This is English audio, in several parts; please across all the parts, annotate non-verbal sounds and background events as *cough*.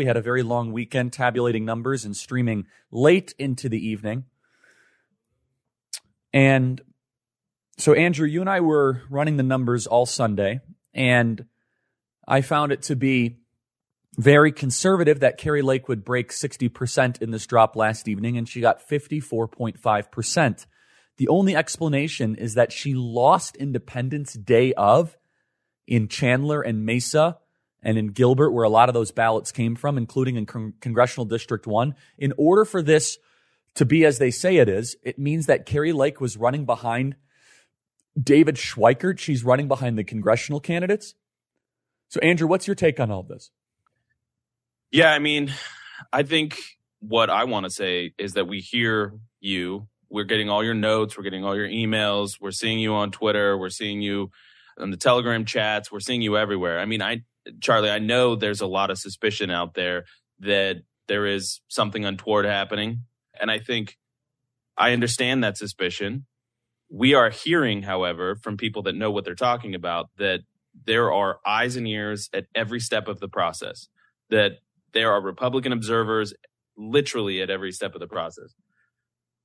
We had a very long weekend tabulating numbers and streaming late into the evening. And so, Andrew, you and I were running the numbers all Sunday, and I found it to be very conservative that Kari Lake would break 60% in this drop last evening, and she got 54.5%. The only explanation is that she lost Independents Day of in Chandler and Mesa and in Gilbert, where a lot of those ballots came from, including in Con- Congressional District 1. In order for this to be as they say it is, it means that Kari Lake was running behind David Schweikert. She's running behind the congressional candidates. So, Andrew, what's your take on all this? Yeah, I mean, I think what I want to say is that we hear you. We're getting all your notes. We're getting all your emails. We're seeing you on Twitter. We're seeing you on the Telegram chats. We're seeing you everywhere. I mean, I, Charlie, I know there's a lot of suspicion out there that there is something untoward happening. And I think I understand that suspicion. We are hearing, however, from people that know what they're talking about, that there are eyes and ears at every step of the process, that there are Republican observers literally at every step of the process.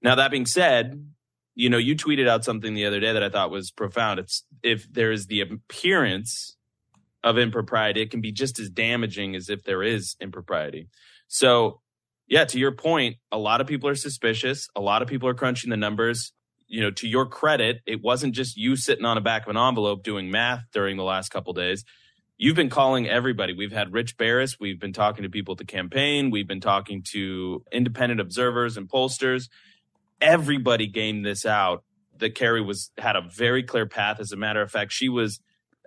Now, that being said, you know, you tweeted out something the other day that I thought was profound. It's if there is the appearance of impropriety, it can be just as damaging as if there is impropriety. So, yeah, to your point, a lot of people are suspicious. A lot of people are crunching the numbers. You know, to your credit, it wasn't just you sitting on the back of an envelope doing math during the last couple days you've been calling everybody. We've had Rich Baris. We've been talking to people at the campaign. We've been talking to independent observers and pollsters. Everybody gamed this out that Kari was had a very clear path. As a matter of fact, she was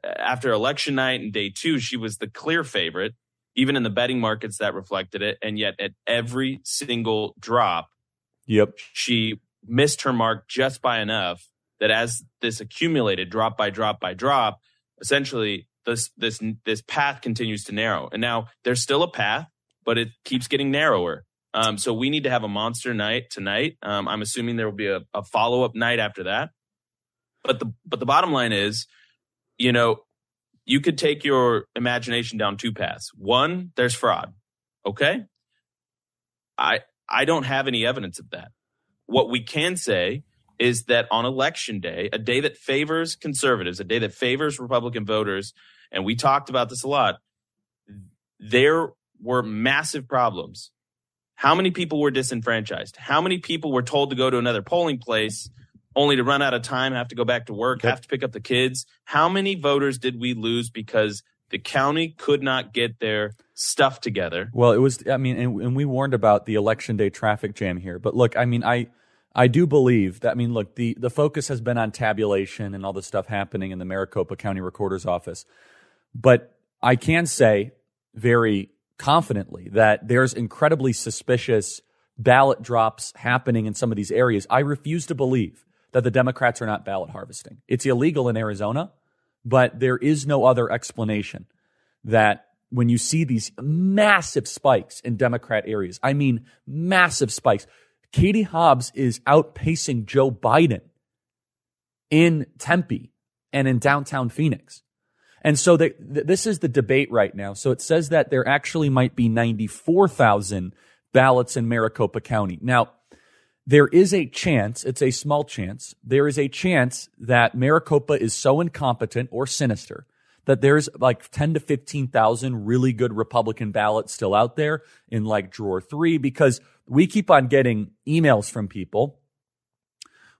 after election night and day two, she was the clear favorite, even in the betting markets that reflected it. And yet at every single drop, yep, she missed her mark just by enough that as this accumulated drop by drop by drop, essentially this this this path continues to narrow. And now there's still a path, but it keeps getting narrower. Um, so we need to have a monster night tonight. Um, I'm assuming there will be a, a follow up night after that. But the but the bottom line is, you know, you could take your imagination down two paths. One, there's fraud. Okay. I I don't have any evidence of that. What we can say is that on election day, a day that favors conservatives, a day that favors Republican voters, and we talked about this a lot, there were massive problems. How many people were disenfranchised? How many people were told to go to another polling place only to run out of time, have to go back to work, have to pick up the kids? How many voters did we lose because the county could not get their stuff together? Well, it was, I mean, and, and we warned about the election day traffic jam here. But look, I mean, I, I do believe that. I mean, look, the, the focus has been on tabulation and all the stuff happening in the Maricopa County Recorder's Office. But I can say very confidently that there's incredibly suspicious ballot drops happening in some of these areas. I refuse to believe that the Democrats are not ballot harvesting. It's illegal in Arizona, but there is no other explanation that when you see these massive spikes in Democrat areas, I mean, massive spikes. Katie Hobbs is outpacing Joe Biden in Tempe and in downtown Phoenix. And so the, this is the debate right now. So it says that there actually might be 94,000 ballots in Maricopa County. Now, there is a chance, it's a small chance, there is a chance that Maricopa is so incompetent or sinister that there's like 10 to 15,000 really good Republican ballots still out there in like drawer three because we keep on getting emails from people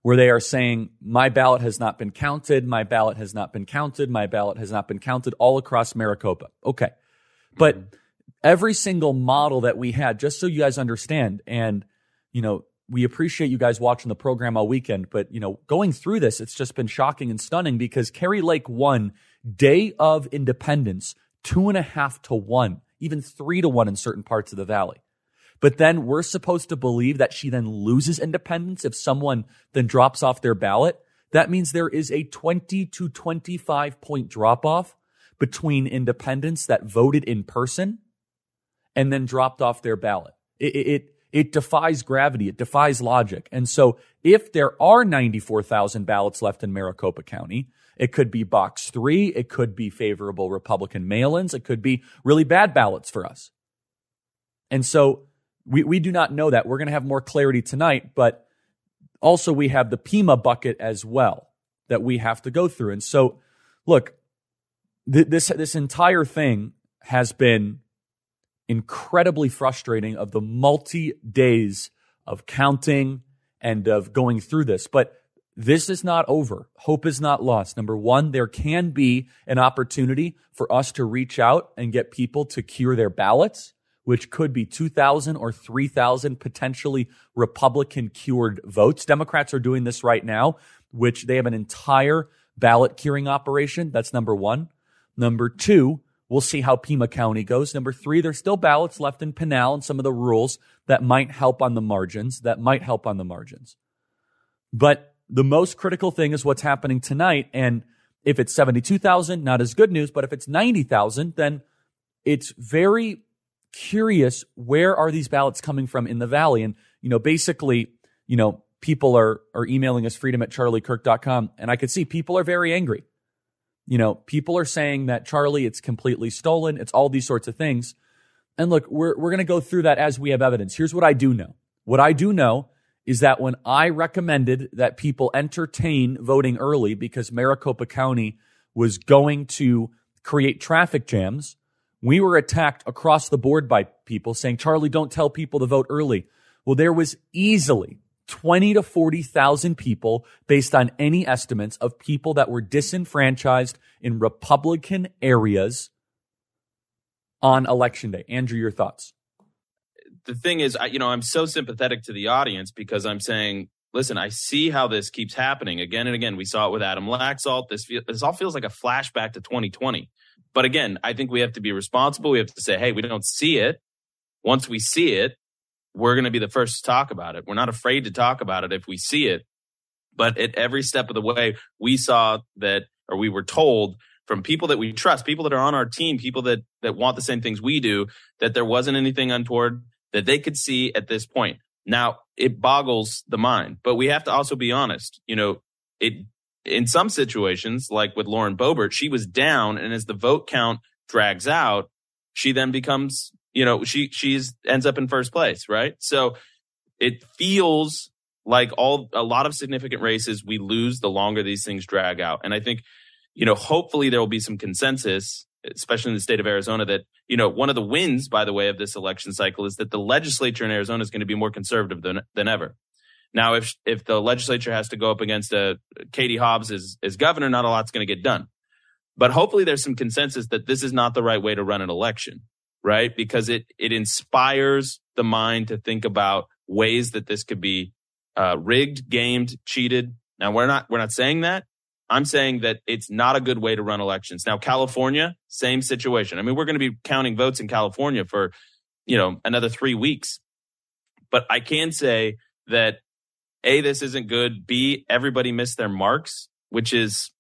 where they are saying, my ballot has not been counted, my ballot has not been counted, my ballot has not been counted all across Maricopa. Okay. But mm-hmm. every single model that we had, just so you guys understand, and, you know, we appreciate you guys watching the program all weekend, but, you know, going through this, it's just been shocking and stunning because Kari Lake won day of independents two and a half to one, even three to one in certain parts of the valley. But then we're supposed to believe that she then loses independents if someone then drops off their ballot. That means there is a 20 to 25 point drop off between independents that voted in person and then dropped off their ballot. It, it, it defies gravity. It defies logic. And so if there are 94,000 ballots left in Maricopa County, it could be box three. It could be favorable Republican mail-ins. It could be really bad ballots for us. And so we, we do not know that. We're going to have more clarity tonight, but also we have the Pima bucket as well that we have to go through. And so, look, th- this, this entire thing has been incredibly frustrating of the multi days of counting and of going through this. But this is not over. Hope is not lost. Number one, there can be an opportunity for us to reach out and get people to cure their ballots, which could be 2,000 or 3,000 potentially Republican cured votes. Democrats are doing this right now, which they have an entire ballot curing operation. That's number one. Number two, we'll see how Pima County goes. Number three, there's still ballots left in Pinal and some of the rules that might help on the margins, that might help on the margins. But the most critical thing is what's happening tonight. And if it's 72,000, not as good news, but if it's 90,000, then it's very curious where are these ballots coming from in the valley? And, you know, basically, you know, people are, are emailing us freedom at charliekirk.com. And I could see people are very angry. You know, people are saying that Charlie, it's completely stolen. It's all these sorts of things. And look, we're, we're going to go through that as we have evidence. Here's what I do know. What I do know is that when I recommended that people entertain voting early because Maricopa County was going to create traffic jams, we were attacked across the board by people saying, Charlie, don't tell people to vote early. Well, there was easily 20 to 40,000 people based on any estimates of people that were disenfranchised in Republican areas on election day. Andrew, your thoughts? the thing is, I, you know, I'm so sympathetic to the audience because I'm saying, listen, I see how this keeps happening again and again. We saw it with Adam Laxalt. This this all feels like a flashback to 2020. But again, I think we have to be responsible. We have to say, hey, we don't see it. Once we see it, we're going to be the first to talk about it. We're not afraid to talk about it if we see it. But at every step of the way, we saw that, or we were told from people that we trust, people that are on our team, people that that want the same things we do, that there wasn't anything untoward that they could see at this point. Now, it boggles the mind, but we have to also be honest. You know, it, in some situations, like with Lauren Boebert, she was down and as the vote count drags out, she then becomes, you know, she, she's ends up in first place, right? So it feels like all, a lot of significant races we lose the longer these things drag out. And I think, you know, hopefully there will be some consensus especially in the state of Arizona, that, you know, one of the wins, by the way, of this election cycle is that the legislature in Arizona is going to be more conservative than, than ever. Now, if, if the legislature has to go up against a uh, Katie Hobbs as, as governor, not a lot's going to get done. But hopefully there's some consensus that this is not the right way to run an election, right? Because it, it inspires the mind to think about ways that this could be uh, rigged, gamed, cheated. Now we're not, we're not saying that, I'm saying that it's not a good way to run elections. Now, California, same situation. I mean, we're going to be counting votes in California for, you know, another three weeks. But I can say that A, this isn't good. B, everybody missed their marks, which is,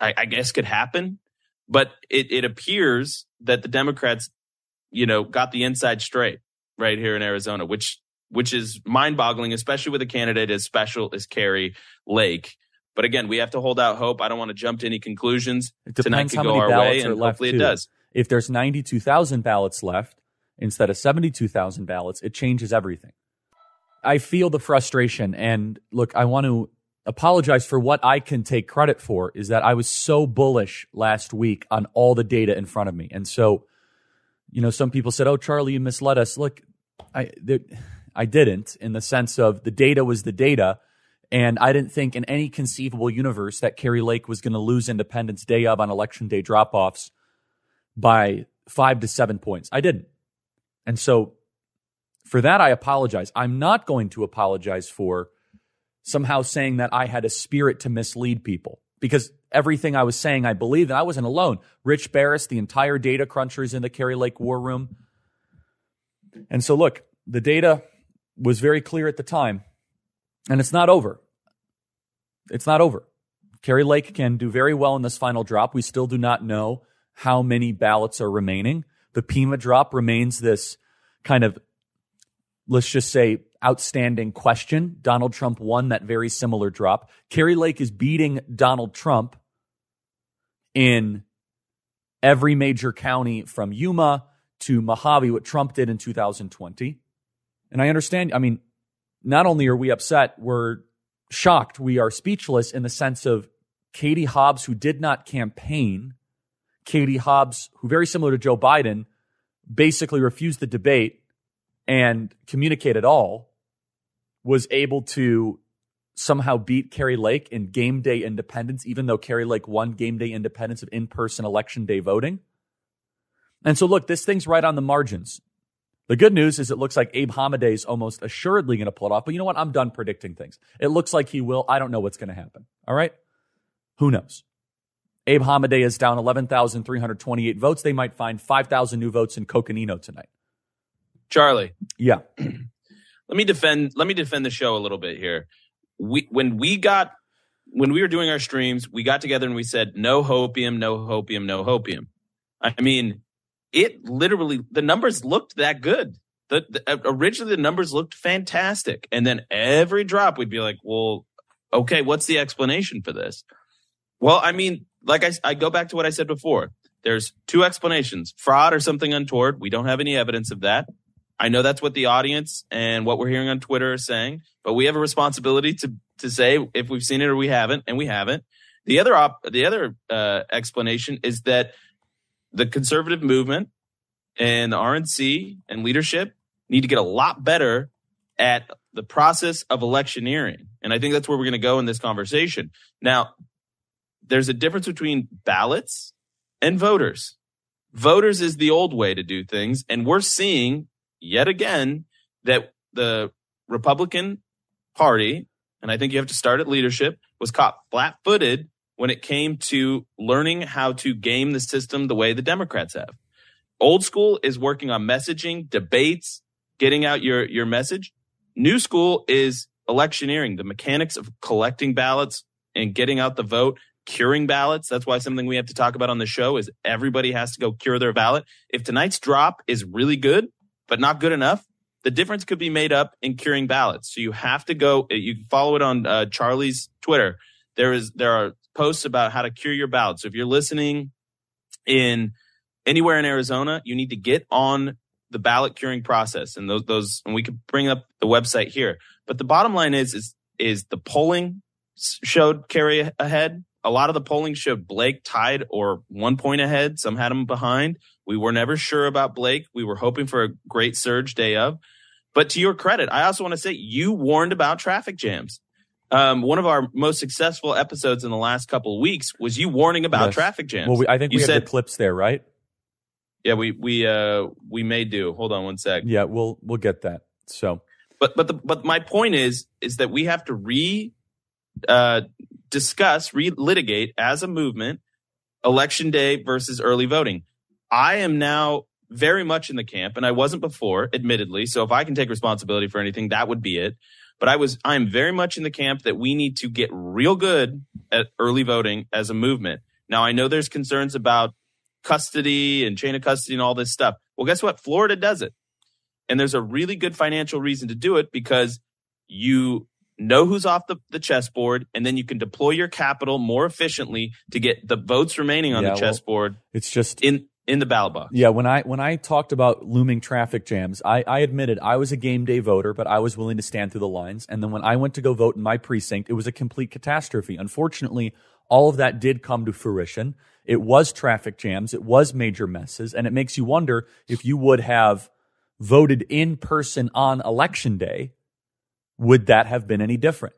I, I guess could happen. But it, it appears that the Democrats, you know, got the inside straight right here in Arizona, which, which is mind boggling, especially with a candidate as special as Kari Lake but again, we have to hold out hope. I don't want to jump to any conclusions. Tonight could go our way, and hopefully too. it does. If there's 92,000 ballots left instead of 72,000 ballots, it changes everything. I feel the frustration. And look, I want to apologize for what I can take credit for is that I was so bullish last week on all the data in front of me. And so, you know, some people said, Oh, Charlie, you misled us. Look, I, I didn't in the sense of the data was the data and I didn't think in any conceivable universe that Kari Lake was going to lose Independents Day of on election day drop offs by five to seven points. I didn't. And so for that, I apologize. I'm not going to apologize for somehow saying that I had a spirit to mislead people because everything I was saying, I believe, and I wasn't alone. Rich Baris, the entire data crunchers in the Kari Lake war room. And so, look, the data was very clear at the time. And it's not over. It's not over. Kari Lake can do very well in this final drop. We still do not know how many ballots are remaining. The Pima drop remains this kind of, let's just say, outstanding question. Donald Trump won that very similar drop. Kari Lake is beating Donald Trump in every major county from Yuma to Mohave what Trump did in 2020. And I understand, I mean, not only are we upset, we're shocked. We are speechless in the sense of Katie Hobbs, who did not campaign, Katie Hobbs, who very similar to Joe Biden, basically refused the debate and communicate at all, was able to somehow beat Kari Lake in game day independents, even though Kari Lake won game day independents of in person election day voting. And so, look, this thing's right on the margins. The good news is it looks like Abe Hamadeh is almost assuredly going to pull it off. But you know what? I'm done predicting things. It looks like he will. I don't know what's going to happen. All right. Who knows? Abe Hamadeh is down 11,328 votes. They might find 5,000 new votes in Coconino tonight. Charlie. Yeah. let me defend let me defend the show a little bit here. We when we got when we were doing our streams, we got together and we said no hopium, no hopium, no hopium. I mean, it literally the numbers looked that good. The, the, uh, originally the numbers looked fantastic, and then every drop we'd be like, "Well, okay, what's the explanation for this?" Well, I mean, like I, I go back to what I said before. There's two explanations: fraud or something untoward. We don't have any evidence of that. I know that's what the audience and what we're hearing on Twitter are saying, but we have a responsibility to to say if we've seen it or we haven't, and we haven't. The other op, the other uh, explanation is that the conservative movement and the RNC and leadership need to get a lot better at the process of electioneering. And I think that's where we're going to go in this conversation. Now, there's a difference between ballots and voters. Voters is the old way to do things. And we're seeing yet again that the Republican Party, and I think you have to start at leadership, was caught flat footed when it came to learning how to game the system the way the Democrats have. Old school is working on messaging, debates, getting out your, your message. New school is electioneering, the mechanics of collecting ballots and getting out the vote, curing ballots. That's why something we have to talk about on the show is everybody has to go cure their ballot. If tonight's drop is really good, but not good enough, the difference could be made up in curing ballots. So you have to go, you can follow it on uh, Charlie's Twitter. There is, there are posts about how to cure your ballot. So if you're listening in anywhere in Arizona, you need to get on the ballot curing process. And those, those, and we could bring up the website here. But the bottom line is, is, is the polling showed Kari ahead. A lot of the polling showed Blake tied or one point ahead. Some had him behind. We were never sure about Blake. We were hoping for a great surge day of. But to your credit, I also want to say you warned about traffic jams um, one of our most successful episodes in the last couple of weeks was you warning about yes. traffic jams. Well, we, I think you we said, the clips there, right? Yeah, we we uh we may do. Hold on one sec. Yeah, we'll we'll get that. So, but but the but my point is is that we have to re uh discuss re litigate as a movement election day versus early voting. I am now very much in the camp, and I wasn't before, admittedly. So if I can take responsibility for anything, that would be it. But I was, I'm very much in the camp that we need to get real good at early voting as a movement. Now, I know there's concerns about custody and chain of custody and all this stuff. Well, guess what? Florida does it. And there's a really good financial reason to do it because you know who's off the, the chessboard, and then you can deploy your capital more efficiently to get the votes remaining on yeah, the chessboard. Well, it's just in in the ballot box. Yeah, when I when I talked about looming traffic jams, I, I admitted I was a game day voter, but I was willing to stand through the lines. And then when I went to go vote in my precinct, it was a complete catastrophe. Unfortunately, all of that did come to fruition. It was traffic jams, it was major messes, and it makes you wonder if you would have voted in person on election day, would that have been any different?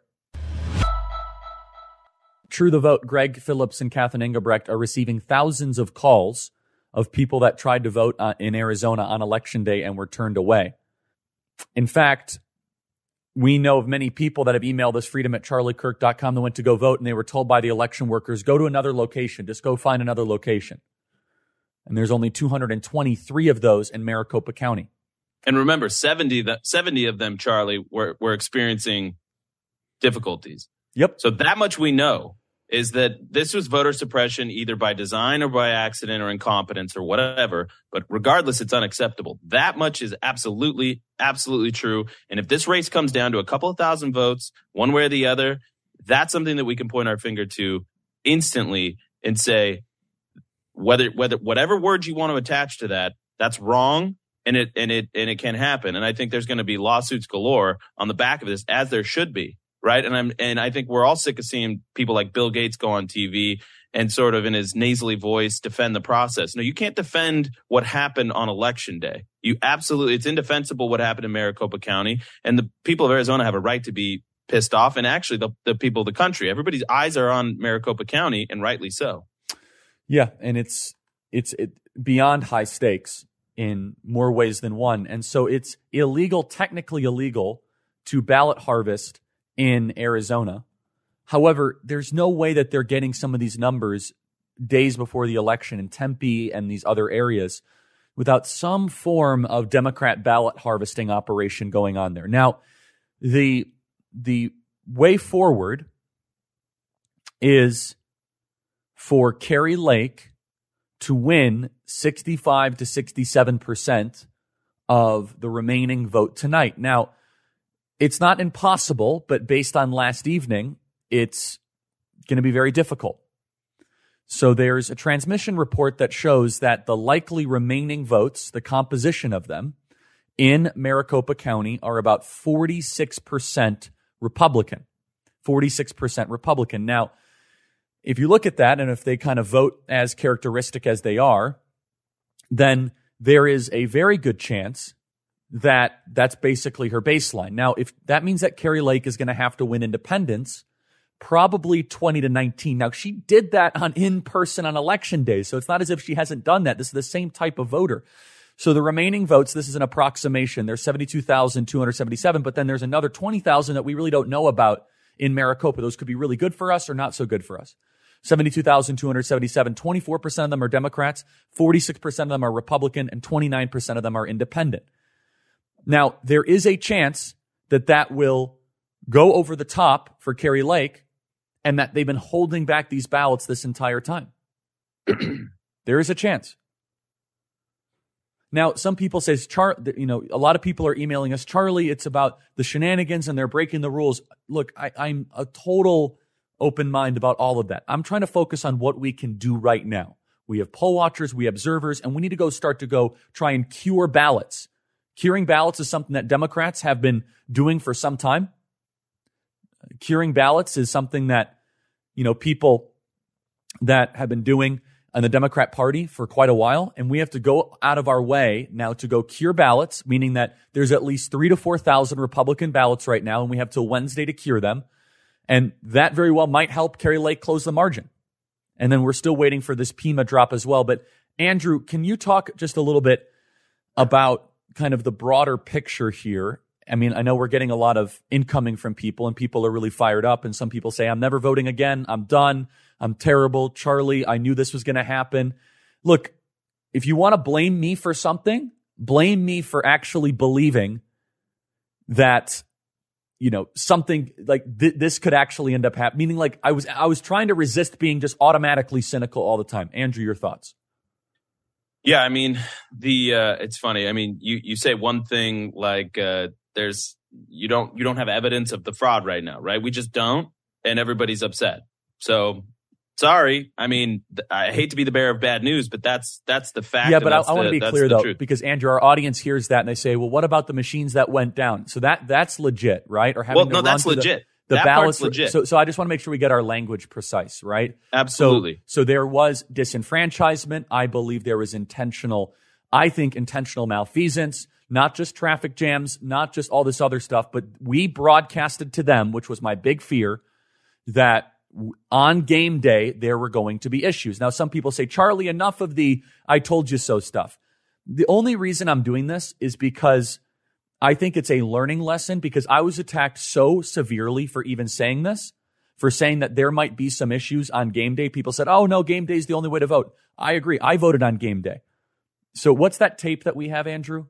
True the vote, Greg Phillips and Kathleen Engelbrecht are receiving thousands of calls of people that tried to vote uh, in Arizona on election day and were turned away. In fact, we know of many people that have emailed us freedom at charliekirk.com that went to go vote and they were told by the election workers, go to another location, just go find another location. And there's only 223 of those in Maricopa County. And remember, 70, 70 of them, Charlie, were, were experiencing difficulties. Yep. So that much we know is that this was voter suppression either by design or by accident or incompetence or whatever. But regardless, it's unacceptable. That much is absolutely, absolutely true. And if this race comes down to a couple of thousand votes, one way or the other, that's something that we can point our finger to instantly and say, whether, whether, whatever words you want to attach to that, That's wrong. And it and it and it can happen. And I think there's going to be lawsuits galore on the back of this, as there should be, right? And I'm and I think we're all sick of seeing people like Bill Gates go on TV and sort of in his nasally voice defend the process. No, you can't defend what happened on election day. You absolutely, it's indefensible what happened in Maricopa County. And the people of Arizona have a right to be pissed off. And actually, the, the people of the country, everybody's eyes are on Maricopa County, and rightly so. Yeah. And it's, it's it, beyond high stakes in more ways than one. And so it's illegal, technically illegal, to ballot harvest in Arizona However, there's no way that they're getting some of these numbers days before the election in Tempe and these other areas without some form of Democrat ballot harvesting operation going on there. Now, the the way forward is for Kari Lake to win 65 to 67 percent of the remaining vote tonight. Now, it's not impossible, but based on last evening, it's going to be very difficult. So there's a transmission report that shows that the likely remaining votes, the composition of them in Maricopa County are about 46% Republican. 46% Republican. Now, if you look at that and if they kind of vote as characteristic as they are, then there is a very good chance that that's basically her baseline. Now, if that means that Kari Lake is going to have to win independents, probably 20 to 19. Now, she did that on in person on election day. So it's not as if she hasn't done that. This is the same type of voter. So the remaining votes, this is an approximation. There's 72,277, but then there's another 20,000 that we really don't know about in Maricopa. Those could be really good for us or not so good for us. 72,277, 24% of them are Democrats, 46% of them are Republican, and 29% of them are independent. Now, there is a chance that that will go over the top for Kari Lake and that they've been holding back these ballots this entire time. *clears throat* there is a chance. Now, some people say, Char, you know, a lot of people are emailing us, Charlie, it's about the shenanigans and they're breaking the rules. Look, I, I'm a total open mind about all of that. I'm trying to focus on what we can do right now. We have poll watchers, we observers, and we need to go start to go try and cure ballots. Curing ballots is something that Democrats have been doing for some time curing ballots is something that, you know, people that have been doing in the Democrat Party for quite a while. And we have to go out of our way now to go cure ballots, meaning that there's at least three to 4,000 Republican ballots right now, and we have till Wednesday to cure them. And that very well might help Kari Lake close the margin. And then we're still waiting for this Pima drop as well. But Andrew, can you talk just a little bit about kind of the broader picture here I mean, I know we're getting a lot of incoming from people and people are really fired up. And some people say, I'm never voting again. I'm done. I'm terrible. Charlie, I knew this was going to happen. Look, if you want to blame me for something, blame me for actually believing that you know something like th- this could actually end up happening meaning like i was i was trying to resist being just automatically cynical all the time andrew your thoughts yeah i mean the uh it's funny i mean you you say one thing like uh there's you don't you don't have evidence of the fraud right now, right? We just don't, and everybody's upset. So sorry. I mean, I hate to be the bearer of bad news, but that's that's the fact. Yeah, but I, I want to be clear though, truth. because Andrew, our audience hears that and they say, "Well, what about the machines that went down?" So that that's legit, right? Or having well, no, that's legit. The, the that ballots, legit. So, so I just want to make sure we get our language precise, right? Absolutely. So, so there was disenfranchisement. I believe there was intentional. I think intentional malfeasance not just traffic jams, not just all this other stuff, but we broadcasted to them, which was my big fear, that on game day there were going to be issues. Now, some people say, Charlie, enough of the I told you so stuff. The only reason I'm doing this is because I think it's a learning lesson because I was attacked so severely for even saying this, for saying that there might be some issues on game day. People said, oh, no, game day is the only way to vote. I agree. I voted on game day. So what's that tape that we have, Andrew?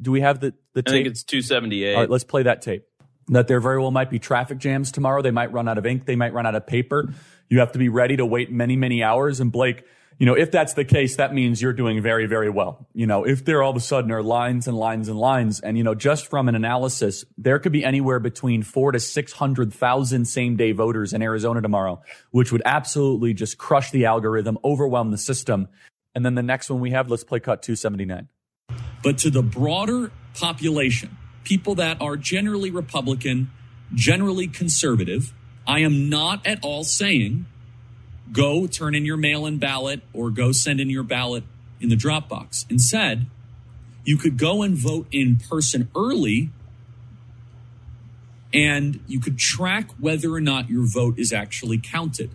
Do we have the the tape? I think it's 278. All right, let's play that tape. That there very well might be traffic jams tomorrow. They might run out of ink. They might run out of paper. You have to be ready to wait many, many hours. And Blake, you know, if that's the case, that means you're doing very, very well. You know, if there all of a sudden are lines and lines and lines, and you know, just from an analysis, there could be anywhere between four to six hundred thousand same day voters in Arizona tomorrow, which would absolutely just crush the algorithm, overwhelm the system. And then the next one we have, let's play cut 279. But to the broader population, people that are generally Republican, generally conservative, I am not at all saying go turn in your mail in ballot or go send in your ballot in the drop box. Instead, you could go and vote in person early and you could track whether or not your vote is actually counted.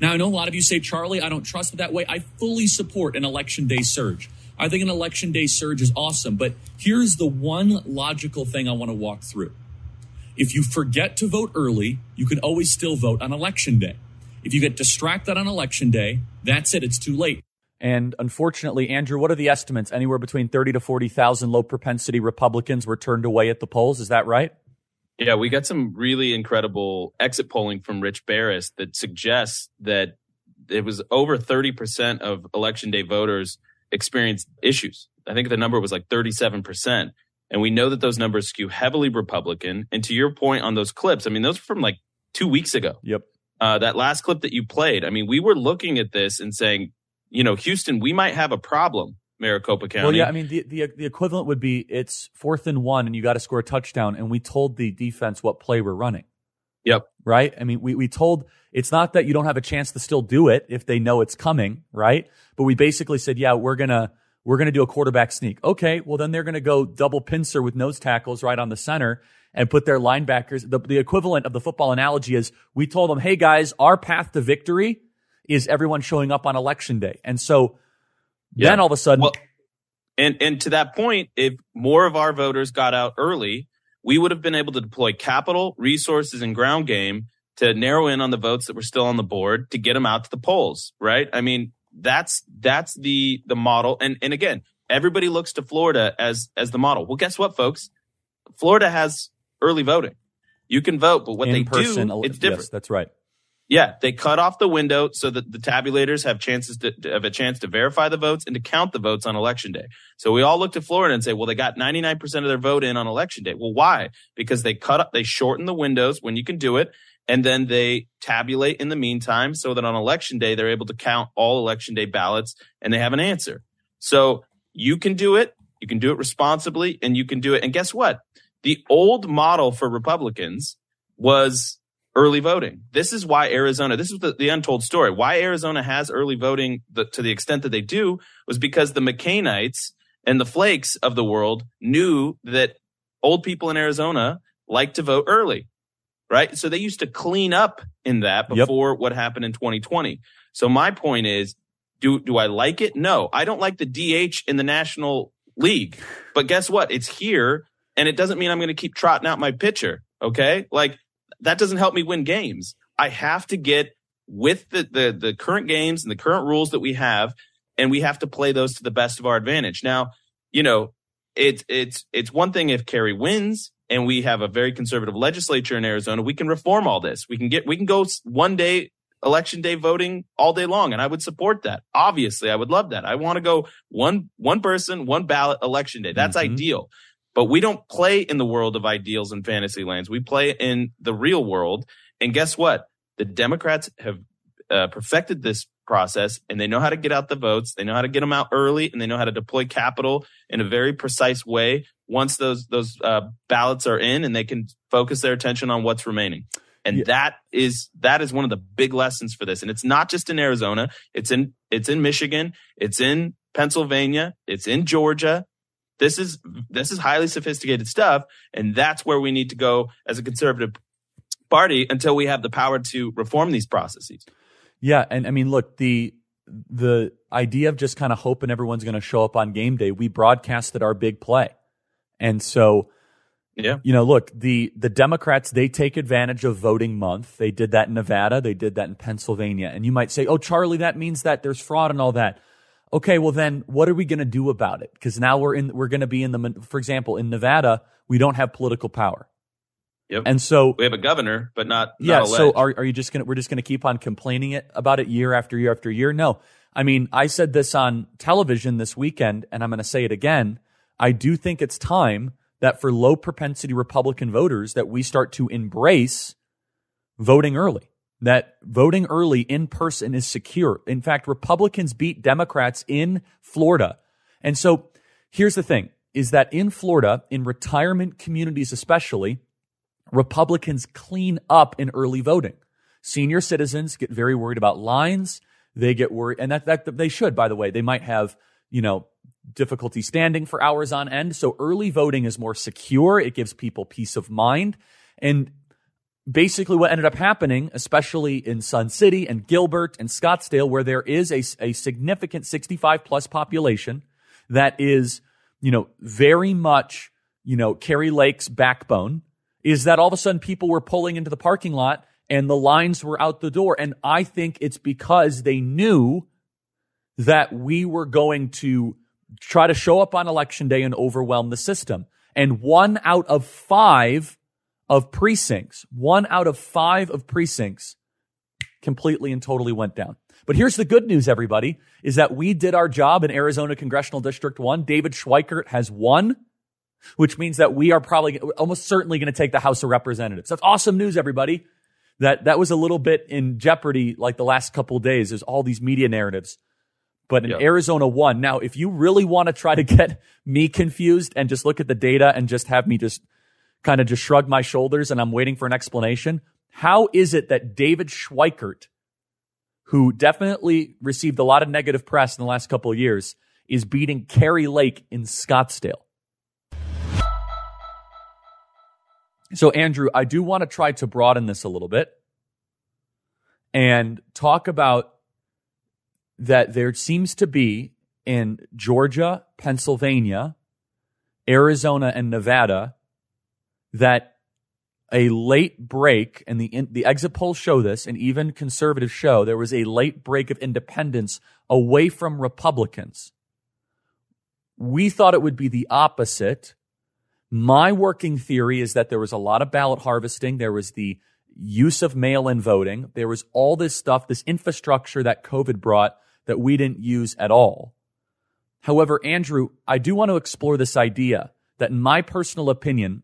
Now, I know a lot of you say, Charlie, I don't trust it that way. I fully support an election day surge. I think an election day surge is awesome, but here's the one logical thing I want to walk through. If you forget to vote early, you can always still vote on election day. If you get distracted on election day, that's it. It's too late. And unfortunately, Andrew, what are the estimates? Anywhere between 30 to 40,000 low propensity Republicans were turned away at the polls. Is that right? Yeah, we got some really incredible exit polling from Rich Baris that suggests that it was over 30% of election day voters experienced issues. I think the number was like 37%. And we know that those numbers skew heavily Republican. And to your point on those clips, I mean, those were from like two weeks ago. Yep. Uh, that last clip that you played, I mean, we were looking at this and saying, you know, Houston, we might have a problem Maricopa County. Well, yeah, I mean the, the the equivalent would be it's fourth and one, and you got to score a touchdown, and we told the defense what play we're running. Yep. Right. I mean, we we told it's not that you don't have a chance to still do it if they know it's coming, right? But we basically said, yeah, we're gonna we're gonna do a quarterback sneak. Okay, well then they're gonna go double pincer with nose tackles right on the center and put their linebackers. The the equivalent of the football analogy is we told them, hey guys, our path to victory is everyone showing up on election day, and so yeah. Then all of a sudden, well, and and to that point, if more of our voters got out early, we would have been able to deploy capital, resources, and ground game to narrow in on the votes that were still on the board to get them out to the polls. Right? I mean, that's that's the the model. And and again, everybody looks to Florida as as the model. Well, guess what, folks? Florida has early voting. You can vote, but what In they person, do, it's different. Yes, that's right. Yeah, they cut off the window so that the tabulators have chances to, to, have a chance to verify the votes and to count the votes on election day. So we all look to Florida and say, well, they got 99% of their vote in on election day. Well, why? Because they cut up, they shorten the windows when you can do it. And then they tabulate in the meantime so that on election day, they're able to count all election day ballots and they have an answer. So you can do it. You can do it responsibly and you can do it. And guess what? The old model for Republicans was early voting. This is why Arizona, this is the, the untold story. Why Arizona has early voting the, to the extent that they do was because the McCainites and the Flakes of the world knew that old people in Arizona like to vote early, right? So they used to clean up in that before yep. what happened in 2020. So my point is, do, do I like it? No, I don't like the DH in the National League, but guess what? It's here and it doesn't mean I'm going to keep trotting out my pitcher. Okay. Like that doesn't help me win games. I have to get with the, the, the current games and the current rules that we have, and we have to play those to the best of our advantage. Now, you know, it's it's it's one thing if Kari wins and we have a very conservative legislature in Arizona, we can reform all this. We can get we can go one day election day voting all day long and I would support that. Obviously, I would love that. I want to go one one person, one ballot election day. That's mm-hmm. ideal. But we don't play in the world of ideals and fantasy lands. We play in the real world. And guess what? The Democrats have uh, perfected this process and they know how to get out the votes. They know how to get them out early and they know how to deploy capital in a very precise way once those, those uh, ballots are in and they can focus their attention on what's remaining. And yeah. that is that is one of the big lessons for this. And it's not just in Arizona. It's in it's in Michigan. It's in Pennsylvania. It's in Georgia. This is this is highly sophisticated stuff, and that's where we need to go as a conservative party until we have the power to reform these processes. Yeah, and I mean, look the the idea of just kind of hoping everyone's going to show up on game day. We broadcasted our big play, and so yeah, you know, look the the Democrats they take advantage of voting month. They did that in Nevada. They did that in Pennsylvania. And you might say, oh, Charlie, that means that there's fraud and all that okay, well then what are we going to do about it? Because now we're in, we're going to be in the, for example, in Nevada, we don't have political power. Yep. And so we have a governor, but not, yeah. Not so are, are you just going to, we're just going to keep on complaining it about it year after year after year? No. I mean, I said this on television this weekend and I'm going to say it again. I do think it's time that for low propensity Republican voters that we start to embrace voting early that voting early in person is secure. In fact, Republicans beat Democrats in Florida. And so here's the thing. is that in Florida, in retirement communities especially, Republicans clean up in early voting. Senior citizens get very worried about lines. They get worried, and that, that they should, by the way. They might have, you know, difficulty standing for hours on end. So early voting is more secure. It gives people peace of mind. And basically what ended up happening, especially in Sun City and Gilbert and Scottsdale, where there is a, a significant 65 plus population that is, you know, very much, you know, Kari Lake's backbone, is that all of a sudden people were pulling into the parking lot and the lines were out the door. And I think it's because they knew that we were going to try to show up on election day and overwhelm the system. And one out of five of precincts, one out of five of precincts completely and totally went down. But here's the good news, everybody, is that we did our job in Arizona Congressional District 1. David Schweikert has won, which means that we are probably almost certainly going to take the House of Representatives. That's awesome news, everybody. That, that was a little bit in jeopardy like the last couple of days. There's all these media narratives. But in yep. Arizona won. Now, if you really want to try to get me confused and just look at the data and just have me just kind of just shrugged my shoulders and I'm waiting for an explanation. How is it that David Schweikert, who definitely received a lot of negative press in the last couple of years, is beating Kari Lake in Scottsdale? So, Andrew, I do want to try to broaden this a little bit and talk about that there seems to be in Georgia, Pennsylvania, Arizona, and Nevada that a late break, and the the exit polls show this, and even conservatives show there was a late break of independents away from Republicans. We thought it would be the opposite. My working theory is that there was a lot of ballot harvesting. There was the use of mail-in voting. There was all this stuff, this infrastructure that COVID brought that we didn't use at all. However, Andrew, I do want to explore this idea that in my personal opinion,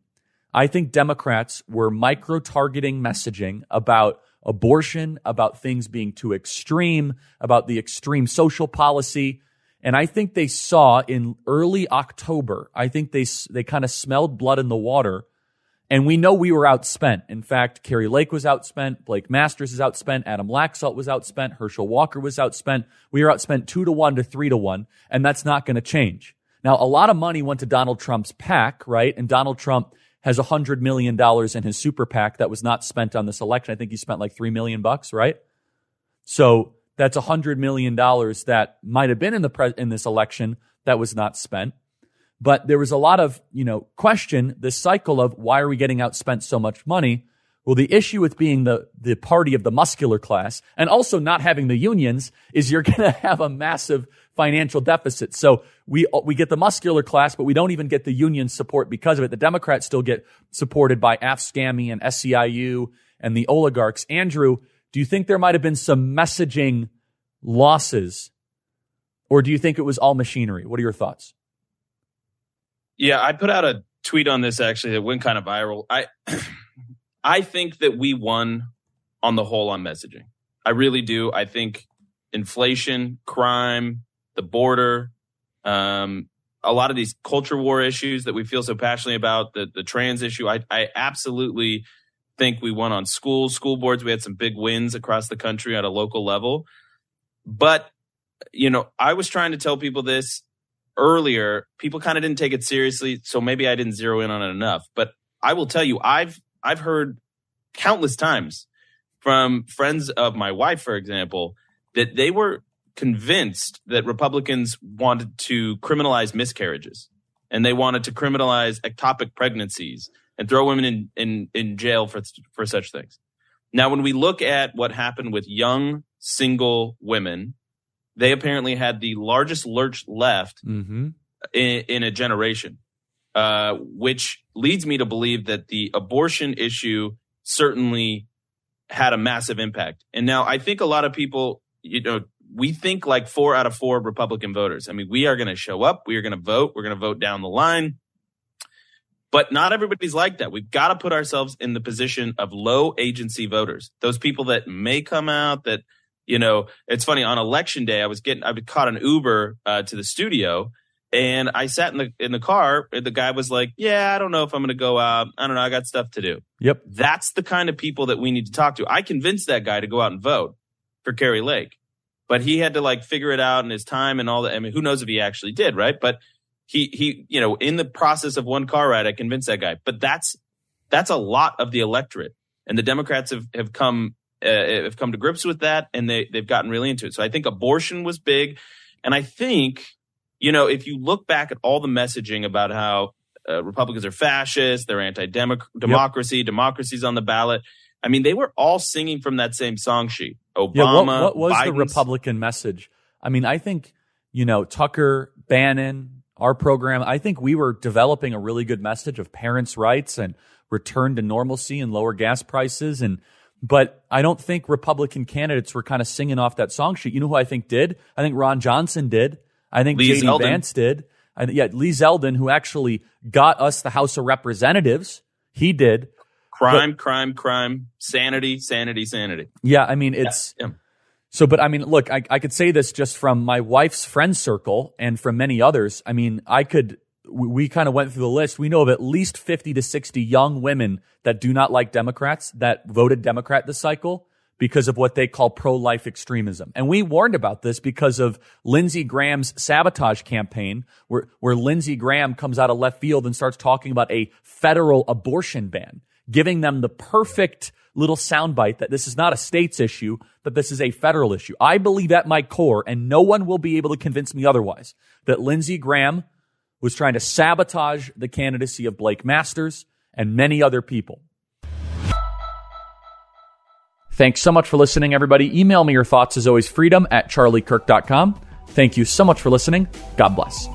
I think Democrats were micro targeting messaging about abortion, about things being too extreme, about the extreme social policy. And I think they saw in early October, I think they, they kind of smelled blood in the water. And we know we were outspent. In fact, Kari Lake was outspent. Blake Masters is outspent. Adam Laxalt was outspent. Herschel Walker was outspent. We were outspent two to one to three to one. And that's not going to change. Now, a lot of money went to Donald Trump's PAC, right? And Donald Trump has $100 million in his super PAC that was not spent on this election. I think he spent like 3 million bucks, right? So that's $100 million that might have been in the pre- in this election that was not spent. But there was a lot of, you know, question, this cycle of why are we getting outspent so much money? Well, the issue with being the, the party of the muscular class and also not having the unions is you're *laughs* going to have a massive financial deficit. So we, we get the muscular class, but we don't even get the union support because of it. The Democrats still get supported by AFSCME and SEIU and the oligarchs. Andrew, do you think there might have been some messaging losses or do you think it was all machinery? What are your thoughts? Yeah, I put out a tweet on this actually that went kind of viral. I *clears throat* I think that we won on the whole on messaging. I really do. I think inflation, crime, the border, um, a lot of these culture war issues that we feel so passionately about, the, the trans issue. I, I absolutely think we won on schools, school boards. We had some big wins across the country at a local level. But, you know, I was trying to tell people this earlier. People kind of didn't take it seriously. So maybe I didn't zero in on it enough. But I will tell you, I've, I've heard countless times from friends of my wife, for example, that they were convinced that Republicans wanted to criminalize miscarriages and they wanted to criminalize ectopic pregnancies and throw women in, in, in jail for, for such things. Now, when we look at what happened with young single women, they apparently had the largest lurch left mm-hmm. in, in, a generation, uh, which leads me to believe that the abortion issue certainly had a massive impact. And now I think a lot of people, you know, we think like four out of four Republican voters. I mean, we are going to show up. We are going to vote. We're going to vote down the line. But not everybody's like that. We've got to put ourselves in the position of low agency voters. Those people that may come out that, you know, it's funny on election day, I was getting, I caught an Uber uh, to the studio And I sat in the in the car. The guy was like, "Yeah, I don't know if I'm going to go out. I don't know. I got stuff to do." Yep. That's the kind of people that we need to talk to. I convinced that guy to go out and vote for Kari Lake, but he had to like figure it out in his time and all that. I mean, who knows if he actually did, right? But he he, you know, in the process of one car ride, I convinced that guy. But that's that's a lot of the electorate, and the Democrats have have come uh, have come to grips with that, and they they've gotten really into it. So I think abortion was big, and I think you know, if you look back at all the messaging about how uh, Republicans are fascist, they're anti-democracy, yep. democracy's on the ballot. I mean, they were all singing from that same song sheet. Obama. Yeah, what, what was Biden's, the Republican message? I mean, I think you know Tucker, Bannon, our program. I think we were developing a really good message of parents' rights and return to normalcy and lower gas prices and. But I don't think Republican candidates were kind of singing off that song sheet. You know who I think did? I think Ron Johnson did. I think Lee J.D. Vance did. I, yeah, Lee Zeldin, who actually got us the House of Representatives, he did. Crime, but, crime, crime, sanity, sanity, sanity. Yeah, I mean, it's. Yeah, yeah. So, but I mean, look, I, I could say this just from my wife's friend circle and from many others. I mean, I could, we, we kind of went through the list. We know of at least 50 to 60 young women that do not like Democrats that voted Democrat this cycle because of what they call pro-life extremism. And we warned about this because of Lindsey Graham's sabotage campaign, where, where Lindsey Graham comes out of left field and starts talking about a federal abortion ban, giving them the perfect little soundbite that this is not a state's issue, but this is a federal issue. I believe at my core, and no one will be able to convince me otherwise, that Lindsey Graham was trying to sabotage the candidacy of Blake Masters and many other people. Thanks so much for listening, everybody. Email me your thoughts as always, freedom at charliekirk.com. Thank you so much for listening. God bless.